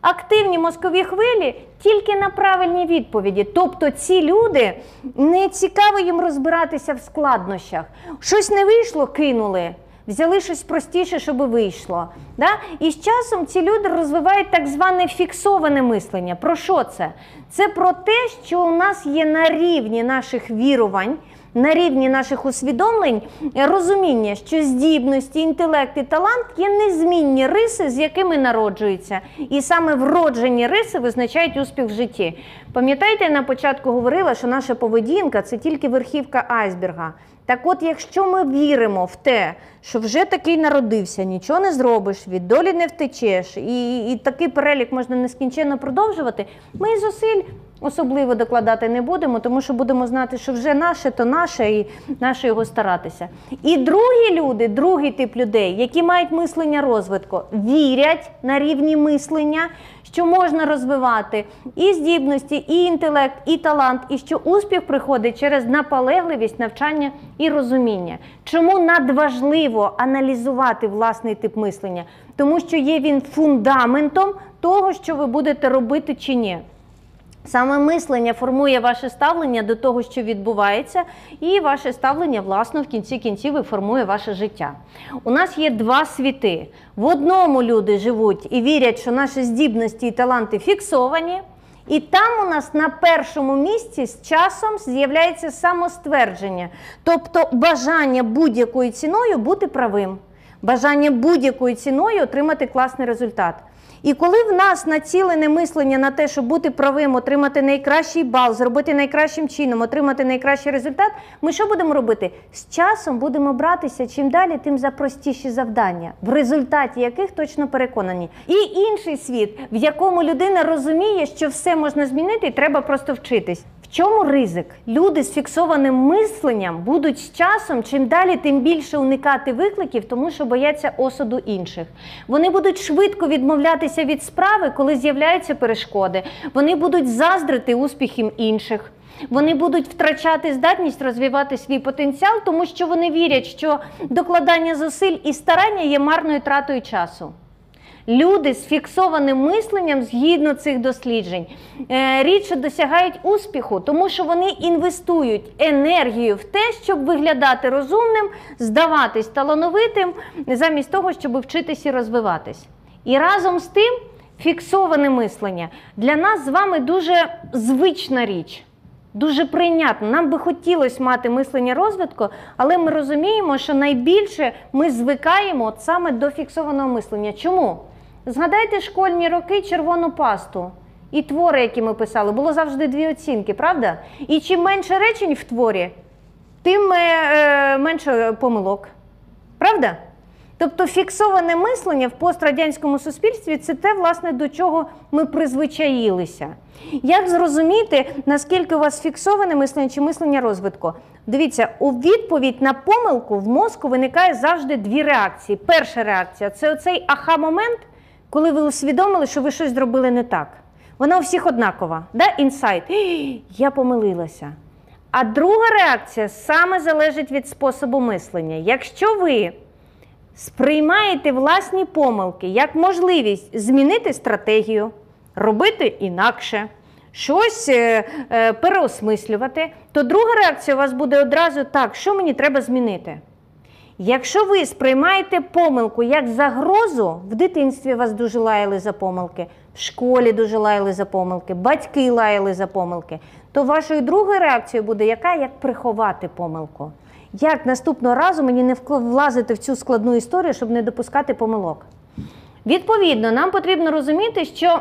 активні мозкові хвилі тільки на правильні відповіді. Тобто ці люди не цікаво їм розбиратися в складнощах. Щось не вийшло, кинули. Взяли щось простіше, щоб вийшло. Да? І з часом ці люди розвивають так зване фіксоване мислення. Про що це? Це про те, що у нас є на рівні наших вірувань, на рівні наших усвідомлень е, розуміння, що здібності, інтелект і талант є незмінні риси, з якими народжуються. І саме вроджені риси визначають успіх в житті. Пам'ятаєте, я на початку говорила, що наша поведінка це тільки верхівка айсберга. Так от, якщо ми віримо в те, що вже такий народився, нічого не зробиш, від долі не втечеш, і, і такий перелік можна нескінченно продовжувати, ми і зусиль особливо докладати не будемо, тому що будемо знати, що вже наше, то наше, і наше його старатися. І другі люди, другий тип людей, які мають мислення розвитку, вірять на рівні мислення, що можна розвивати і здібності, і інтелект, і талант, і що успіх приходить через наполегливість, навчання і розуміння. Чому надважливо аналізувати власний тип мислення? Тому що є він фундаментом того, що ви будете робити чи ні. Саме мислення формує ваше ставлення до того, що відбувається, і ваше ставлення, власно, в кінці кінців і формує ваше життя. У нас є два світи. В одному люди живуть і вірять, що наші здібності і таланти фіксовані. І там у нас на першому місці з часом з'являється самоствердження, тобто бажання будь-якою ціною бути правим, бажання будь-якою ціною отримати класний результат. І коли в нас націлене мислення на те, щоб бути правим, отримати найкращий бал, зробити найкращим чином, отримати найкращий результат, ми що будемо робити? З часом будемо братися чим далі, тим за простіші завдання, в результаті яких точно переконані. І інший світ, в якому людина розуміє, що все можна змінити, і треба просто вчитись. Чому ризик? Люди з фіксованим мисленням будуть з часом чим далі, тим більше уникати викликів, тому що бояться осуду інших. Вони будуть швидко відмовлятися від справи, коли з'являються перешкоди. Вони будуть заздрити успіхам інших. Вони будуть втрачати здатність розвивати свій потенціал, тому що вони вірять, що докладання зусиль і старання є марною тратою часу. Люди з фіксованим мисленням згідно цих досліджень е, рідше досягають успіху, тому що вони інвестують енергію в те, щоб виглядати розумним, здаватись талановитим, замість того, щоб вчитись і розвиватись. І разом з тим фіксоване мислення для нас з вами дуже звична річ. Дуже прийнятно. Нам би хотілося мати мислення розвитку, але ми розуміємо, що найбільше ми звикаємо от саме до фіксованого мислення. Чому? Згадайте школьні роки червону пасту і твори, які ми писали, було завжди дві оцінки, правда? І чим менше речень в творі, тим е, е, менше помилок. Правда? Тобто фіксоване мислення в пострадянському суспільстві це те, власне, до чого ми призвичаїлися. Як зрозуміти, наскільки у вас фіксоване мислення чи мислення розвитку? Дивіться, у відповідь на помилку в мозку виникає завжди дві реакції. Перша реакція це оцей аха-момент, коли ви усвідомили, що ви щось зробили не так. Вона у всіх однакова. Да? Інсайт. (gasps) Я помилилася. А друга реакція саме залежить від способу мислення. Якщо ви сприймаєте власні помилки як можливість змінити стратегію, робити інакше, щось е, е, переосмислювати, то друга реакція у вас буде одразу так, що мені треба змінити. Якщо ви сприймаєте помилку як загрозу, в дитинстві вас дуже лаяли за помилки, в школі дуже лаяли за помилки, батьки лаяли за помилки, то вашою другою реакцією буде яка? Як приховати помилку. Як наступного разу мені не влазити в цю складну історію, щоб не допускати помилок? Відповідно, нам потрібно розуміти, що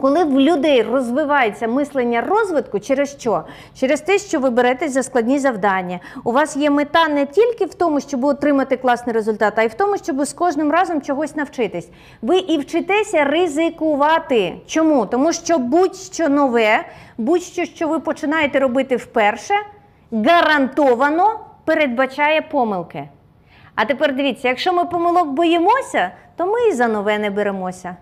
Коли в людей розвивається мислення розвитку, через що? Через те, що ви беретесь за складні завдання. У вас є мета не тільки в тому, щоб отримати класний результат, а й в тому, щоб з кожним разом чогось навчитись. Ви і вчитеся ризикувати. Чому? Тому що будь-що нове, будь-що, що ви починаєте робити вперше, гарантовано передбачає помилки. А тепер дивіться, якщо ми помилок боїмося, то ми і за нове не беремося.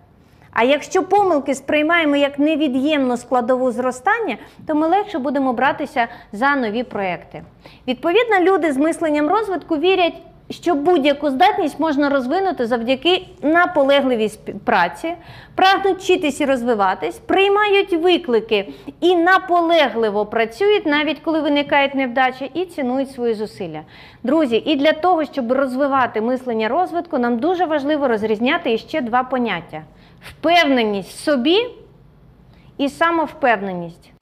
А якщо помилки сприймаємо як невід'ємну складову зростання, то ми легше будемо братися за нові проекти. Відповідно, люди з мисленням розвитку вірять, що будь-яку здатність можна розвинути завдяки наполегливій праці, прагнуть вчитись і розвиватись, приймають виклики і наполегливо працюють, навіть коли виникають невдачі, і цінують свої зусилля. Друзі, і для того, щоб розвивати мислення розвитку, нам дуже важливо розрізняти іще два поняття: впевненість в собі і самовпевненість.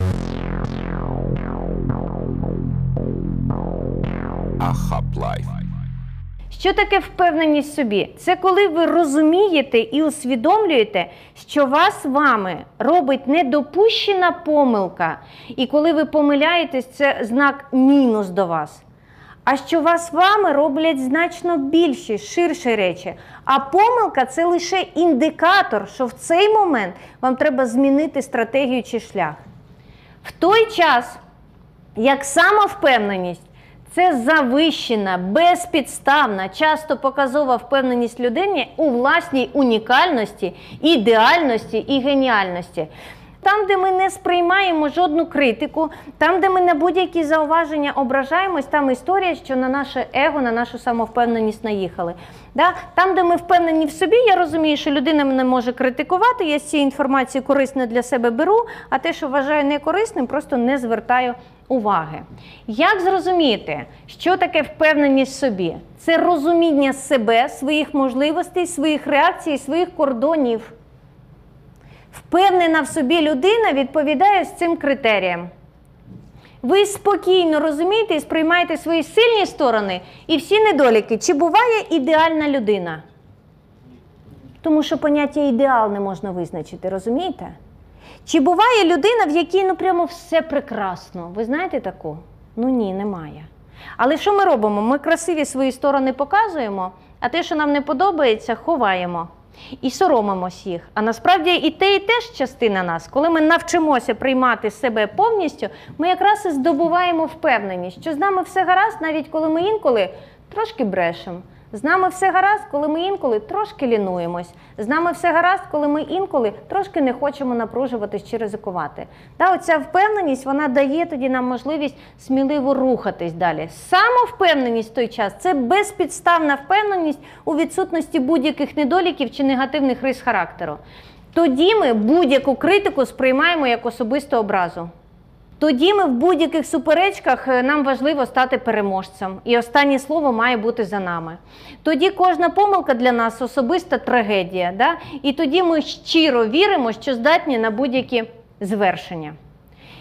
Що таке впевненість в собі? Це коли ви розумієте і усвідомлюєте, що вас вами робить недопущена помилка, і коли ви помиляєтесь, це знак мінус до вас. А що вас з вами роблять значно більші, ширші речі. А помилка це лише індикатор, що в цей момент вам треба змінити стратегію чи шлях. В той час, як самовпевненість це завищена, безпідставна, часто показова впевненість людини у власній унікальності, ідеальності і геніальності. Там, де ми не сприймаємо жодну критику, там, де ми на будь-які зауваження ображаємось, там історія, що на наше его, на нашу самовпевненість наїхали. Да? Там, де ми впевнені в собі, я розумію, що людина мене може критикувати, я з цієї інформації корисне для себе беру, а те, що вважаю некорисним, просто не звертаю уваги. Як зрозуміти, що таке впевненість в собі? Це розуміння себе, своїх можливостей, своїх реакцій, своїх кордонів. Впевнена в собі людина відповідає з цим критеріям. Ви спокійно розумієте і сприймаєте свої сильні сторони і всі недоліки. Чи буває ідеальна людина? Тому що поняття ідеал не можна визначити, розумієте? Чи буває людина, в якій ну прямо все прекрасно? Ви знаєте таку? Ну ні, немає. Але що ми робимо? Ми красиві свої сторони показуємо, а те, що нам не подобається, ховаємо. І соромимось їх. А насправді і те, і те частина нас. Коли ми навчимося приймати себе повністю, ми якраз і здобуваємо впевненість, що з нами все гаразд, навіть коли ми інколи трошки брешемо. З нами все гаразд, коли ми інколи трошки лінуємось. З нами все гаразд, коли ми інколи трошки не хочемо напружуватись чи ризикувати. Та оця впевненість вона дає тоді нам можливість сміливо рухатись далі. Самовпевненість в той час це безпідставна впевненість у відсутності будь-яких недоліків чи негативних рис характеру. Тоді ми будь-яку критику сприймаємо як особисту образу. Тоді ми в будь-яких суперечках е, нам важливо стати переможцем, і останнє слово має бути за нами. Тоді кожна помилка для нас особиста трагедія. Да? І тоді ми щиро віримо, що здатні на будь-які звершення.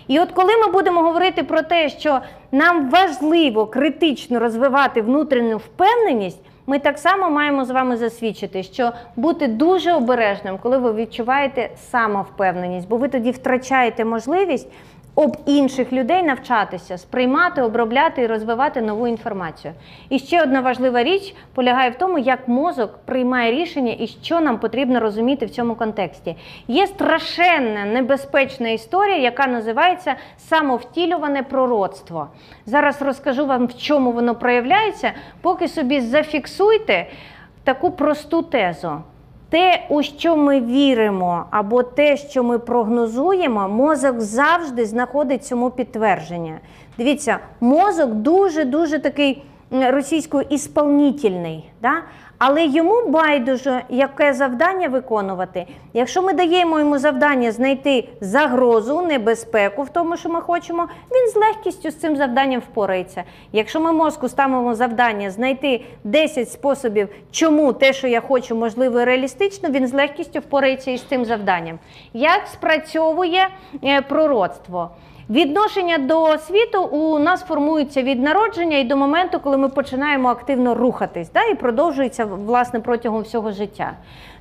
І от коли ми будемо говорити про те, що нам важливо критично розвивати внутрішню впевненість, ми так само маємо з вами засвідчити, що бути дуже обережним, коли ви відчуваєте самовпевненість, бо ви тоді втрачаєте можливість об інших людей навчатися, сприймати, обробляти і розвивати нову інформацію. І ще одна важлива річ полягає в тому, як мозок приймає рішення і що нам потрібно розуміти в цьому контексті. Є страшенна небезпечна історія, яка називається самовтілюване пророцтво. Зараз розкажу вам, в чому воно проявляється, поки собі зафіксуйте таку просту тезу. Те, у що ми віримо, або те, що ми прогнозуємо, мозок завжди знаходить цьому підтвердження. Дивіться, мозок дуже-дуже такий м, російською ісполнітельний. Да? Але йому байдуже, яке завдання виконувати. Якщо ми даємо йому завдання знайти загрозу, небезпеку в тому, що ми хочемо, він з легкістю з цим завданням впорається. Якщо ми мозку ставимо завдання знайти 10 способів, чому те, що я хочу, можливо, реалістично, він з легкістю впорається із цим завданням. Як спрацьовує е, пророцтво? Відношення до світу у нас формується від народження і до моменту, коли ми починаємо активно рухатись, да, і продовжується власне протягом всього життя.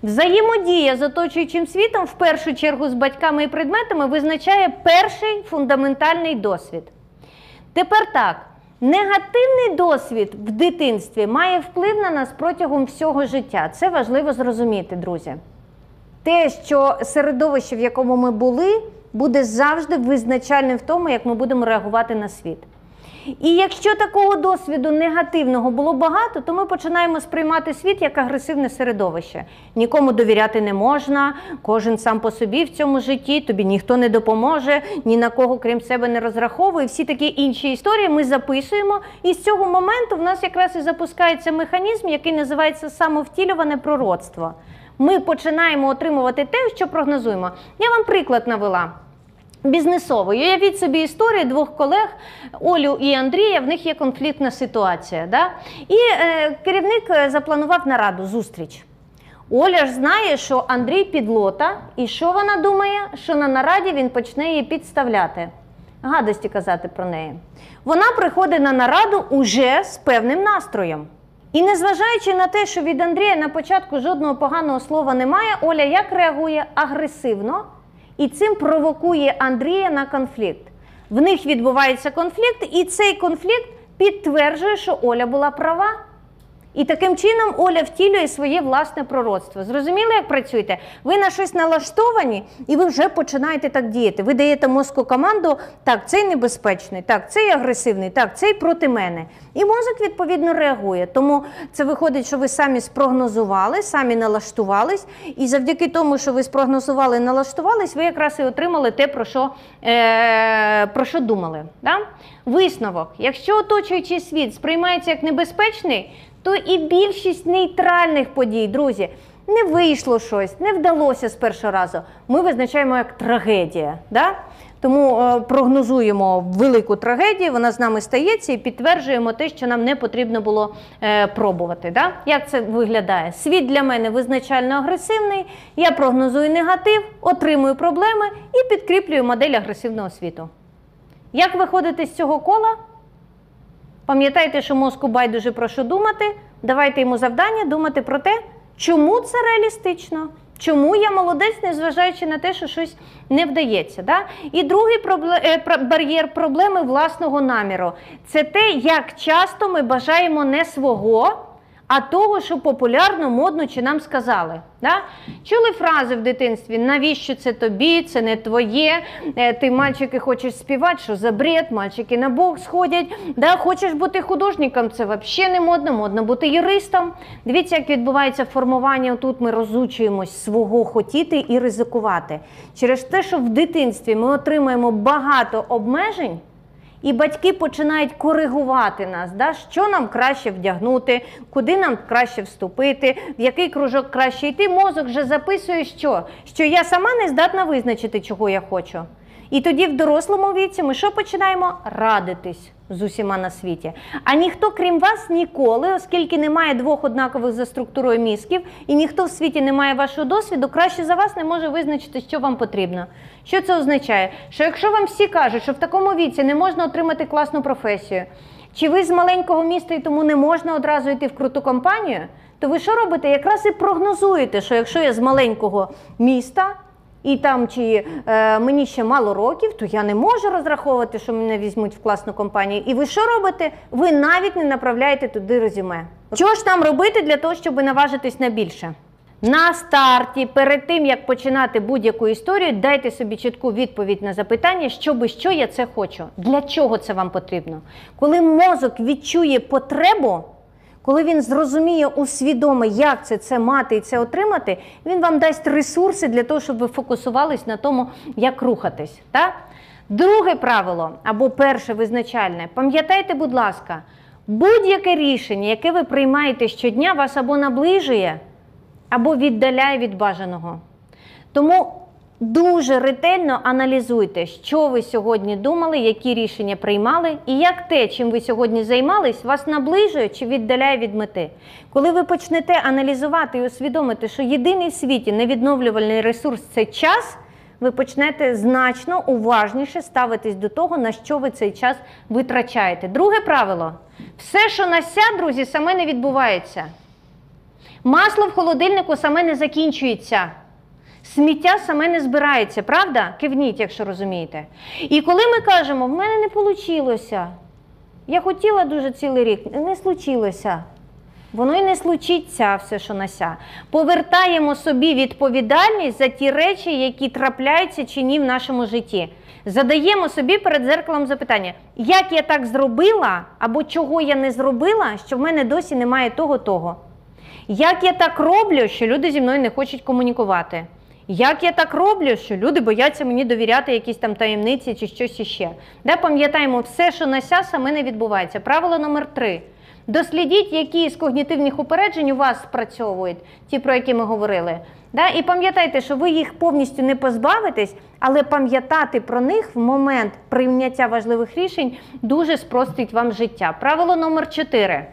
Взаємодія з оточуючим світом, в першу чергу з батьками і предметами, визначає перший фундаментальний досвід. Тепер так, негативний досвід в дитинстві має вплив на нас протягом всього життя. Це важливо зрозуміти, друзі. Те, що середовище, в якому ми були, буде завжди визначальним в тому, як ми будемо реагувати на світ. І якщо такого досвіду негативного було багато, то ми починаємо сприймати світ як агресивне середовище. Нікому довіряти не можна, кожен сам по собі в цьому житті, тобі ніхто не допоможе, ні на кого крім себе не розраховує. Всі такі інші історії ми записуємо. І з цього моменту в нас якраз і запускається механізм, який називається самовтілюване пророцтво. Ми починаємо отримувати те, що прогнозуємо. Я вам приклад навела. Бізнесовою. Уявіть собі історію двох колег Олю і Андрія. В них є конфліктна ситуація. Да? І е, керівник е, запланував нараду, зустріч. Оля ж знає, що Андрій підлота, і що вона думає, що на нараді він почне її підставляти, гадості казати про неї. Вона приходить на нараду уже з певним настроєм. І незважаючи на те, що від Андрія на початку жодного поганого слова немає, Оля як реагує агресивно і цим провокує Андрія на конфлікт. В них відбувається конфлікт, і цей конфлікт підтверджує, що Оля була права. І таким чином Оля втілює своє власне пророцтво. Зрозуміли, як працюєте? Ви на щось налаштовані, і ви вже починаєте так діяти. Ви даєте мозку команду, так, цей небезпечний, так, цей агресивний, так, цей проти мене. І мозок відповідно реагує. Тому це виходить, що ви самі спрогнозували, самі налаштувались, і завдяки тому, що ви спрогнозували і налаштувались, ви якраз і отримали те, про що, е, про що думали. Да? Висновок: якщо оточуючий світ сприймається як небезпечний, то і більшість нейтральних подій, друзі, не вийшло щось, не вдалося з першого разу. Ми визначаємо як трагедія. Да? Тому е, прогнозуємо велику трагедію, вона з нами стається і підтверджуємо те, що нам не потрібно було е, пробувати. Да? Як це виглядає? Світ для мене визначально агресивний, я прогнозую негатив, отримую проблеми і підкріплюю модель агресивного світу. Як виходити з цього кола? Пам'ятайте, що мозку байдуже про що думати. Давайте йому завдання думати про те, чому це реалістично, чому я молодець, незважаючи на те, що щось не вдається. Да? І другий пробле- е, бар'єр проблеми власного наміру це те, як часто ми бажаємо не свого. А того, що популярно, модно чи нам сказали. Да? Чули фрази в дитинстві: навіщо це тобі, це не твоє, е, ти мальчики хочеш співати, що за бред, мальчики на бок сходять. Да? Хочеш бути художником, це взагалі не модно, модно бути юристом. Дивіться, як відбувається формування. Тут ми розучуємось свого хотіти і ризикувати. Через те, що в дитинстві ми отримаємо багато обмежень. І батьки починають коригувати нас, да? що нам краще вдягнути, куди нам краще вступити, в який кружок краще йти. Мозок вже записує, що? що я сама не здатна визначити, чого я хочу. І тоді в дорослому віці ми що починаємо? Радитись з усіма на світі. А ніхто, крім вас, ніколи, оскільки немає двох однакових за структурою мізків, і ніхто в світі не має вашого досвіду, краще за вас не може визначити, що вам потрібно. Що це означає? Що якщо вам всі кажуть, що в такому віці не можна отримати класну професію, чи ви з маленького міста і тому не можна одразу йти в круту компанію, то ви що робите? Якраз і прогнозуєте, що якщо я з маленького міста, і там чи е, мені ще мало років, то я не можу розраховувати, що мене візьмуть в класну компанію. І ви що робите? Ви навіть не направляєте туди резюме. Що ж нам робити для того, щоб наважитись на більше? На старті, перед тим як починати будь-яку історію, дайте собі чітку відповідь на запитання, що би що я це хочу. Для чого це вам потрібно? Коли мозок відчує потребу, коли він зрозуміє, усвідомить, як це, це мати і це отримати, він вам дасть ресурси для того, щоб ви фокусувались на тому, як рухатись. Так? Друге правило або перше визначальне, пам'ятайте, будь ласка, будь-яке рішення, яке ви приймаєте щодня, вас або наближує, або віддаляє від бажаного. Тому дуже ретельно аналізуйте, що ви сьогодні думали, які рішення приймали, і як те, чим ви сьогодні займались, вас наближує чи віддаляє від мети. Коли ви почнете аналізувати і усвідомити, що єдиний в світі невідновлювальний ресурс це час. ви почнете значно уважніше ставитись до того, на що ви цей час витрачаєте. Друге правило: все, що нася, друзі, саме не відбувається. Масло в холодильнику саме не закінчується. Сміття саме не збирається, правда? Кивніть, якщо розумієте. І коли ми кажемо, в мене не вийшло, я хотіла дуже цілий рік, не случилося. Воно й не случиться все, що нася. Повертаємо собі відповідальність за ті речі, які трапляються чи ні в нашому житті. Задаємо собі перед зеркалом запитання, як я так зробила, або чого я не зробила, що в мене досі немає того-того. Як я так роблю, що люди зі мною не хочуть комунікувати? Як я так роблю, що люди бояться мені довіряти якісь там таємниці чи щось іще? Де пам'ятаємо, все, що нася, саме не відбувається. Правило номер три. Дослідіть, які з когнітивних упереджень у вас спрацьовують, ті, про які ми говорили. Да? І пам'ятайте, що ви їх повністю не позбавитесь, але пам'ятати про них в момент прийняття важливих рішень дуже спростить вам життя. Правило номер 4.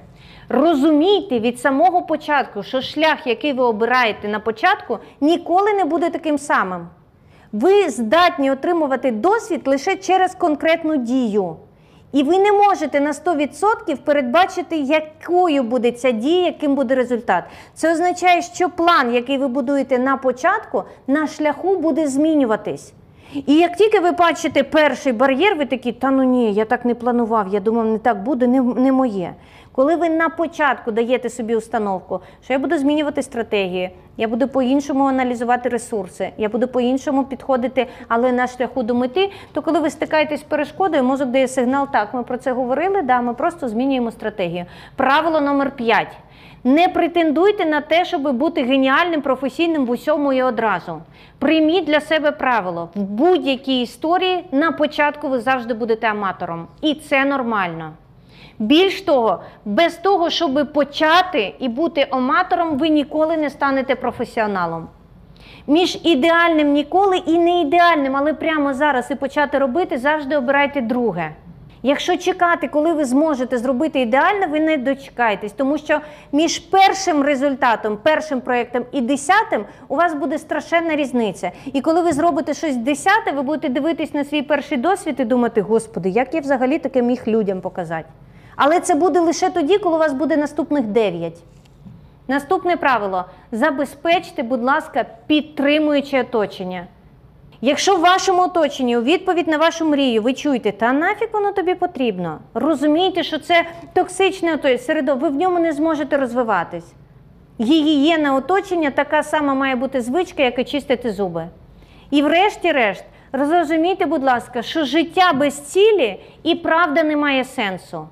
Розумійте від самого початку, що шлях, який ви обираєте на початку, ніколи не буде таким самим. Ви здатні отримувати досвід лише через конкретну дію. І ви не можете на 100% передбачити, якою буде ця дія, яким буде результат. Це означає, що план, який ви будуєте на початку, на шляху буде змінюватись. І як тільки ви бачите перший бар'єр, ви такі, та ну ні, я так не планував, я думав, не так буде, не, не моє. Коли ви на початку даєте собі установку, що я буду змінювати стратегії, я буду по-іншому аналізувати ресурси, я буду по-іншому підходити, але на шляху до мети, то коли ви стикаєтесь з перешкодою, мозок дає сигнал, так, ми про це говорили, да, ми просто змінюємо стратегію. Правило номер 5. Не претендуйте на те, щоб бути геніальним, професійним в усьому і одразу. Прийміть для себе правило: в будь-якій історії на початку ви завжди будете аматором. І це нормально. Більш того, без того, щоб почати і бути аматором, ви ніколи не станете професіоналом. Між ідеальним ніколи і не ідеальним, але прямо зараз і почати робити, завжди обирайте друге. Якщо чекати, коли ви зможете зробити ідеально, ви не дочекаєтесь, тому що між першим результатом, першим проєктом і десятим у вас буде страшенна різниця. І коли ви зробите щось десяте, ви будете дивитись на свій перший досвід і думати, господи, як я взагалі таке міг людям показати. Але це буде лише тоді, коли у вас буде наступних дев'ять. Наступне правило: забезпечте, будь ласка, підтримуюче оточення. Якщо в вашому оточенні у відповідь на вашу мрію ви чуєте, та нафіг воно тобі потрібно, розумієте, що це токсичне середовище, ви в ньому не зможете розвиватись. Гігієна оточення така сама має бути звичка, як і чистити зуби. І врешті-решт, зрозумійте, будь ласка, що життя без цілі і правда не має сенсу.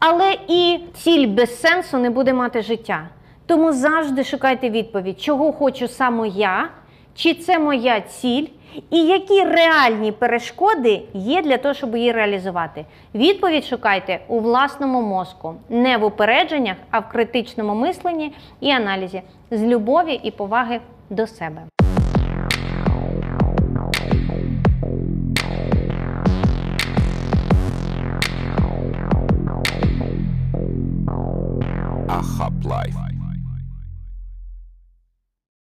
Але і ціль без сенсу не буде мати життя. Тому завжди шукайте відповідь, чого хочу саме я, чи це моя ціль, і які реальні перешкоди є для того, щоб її реалізувати. Відповідь шукайте у власному мозку, не в упередженнях, а в критичному мисленні і аналізі з любові і поваги до себе. Ahab Life.